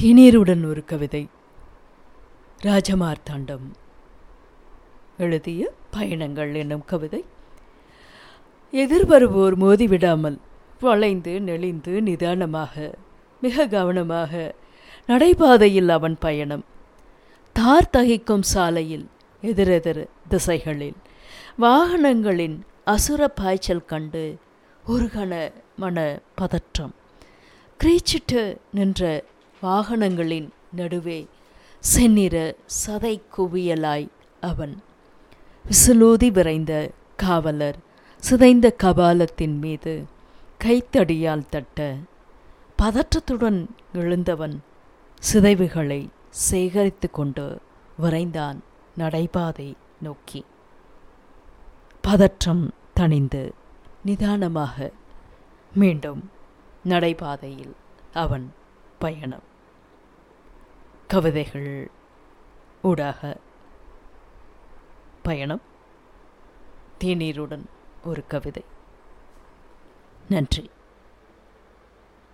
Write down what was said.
தேநீருடன் ஒரு கவிதை. ராஜமார்த்தாண்டம். எழுதிய பயணங்கள் என்னும் கவிதை. எதிர்வருவோர் மோதிவிடாமல் வளைந்து நெளிந்து நிதானமாக மிக கவனமாக நடைபாதையில் அவன் பயணம். தார் தகிக்கும் சாலையில் எதிரெதிர் திசைகளில் வாகனங்களின் அசுர பாய்ச்சல் கண்டு ஒரு கண மன பதற்றம். கிரீச்சிட்டு நின்ற வாகனங்களின் நடுவே செந்நிற சதை குவியலாய் அவன். விசிலூதி விரைந்த காவலர் சிதைந்த கபாலத்தின் மீது கைத்தடியால் தட்ட பதற்றத்துடன் எழுந்தவன் சிதைவுகளை சேகரித்து கொண்டு விரைந்தான் நடைபாதை நோக்கி. பதற்றம் தணிந்து நிதானமாக மீண்டும் நடைபாதையில் அவன் பயணம். கவிதைகள் ஊடாக பயணம். தேநீருடன் ஒரு கவிதை. நன்றி.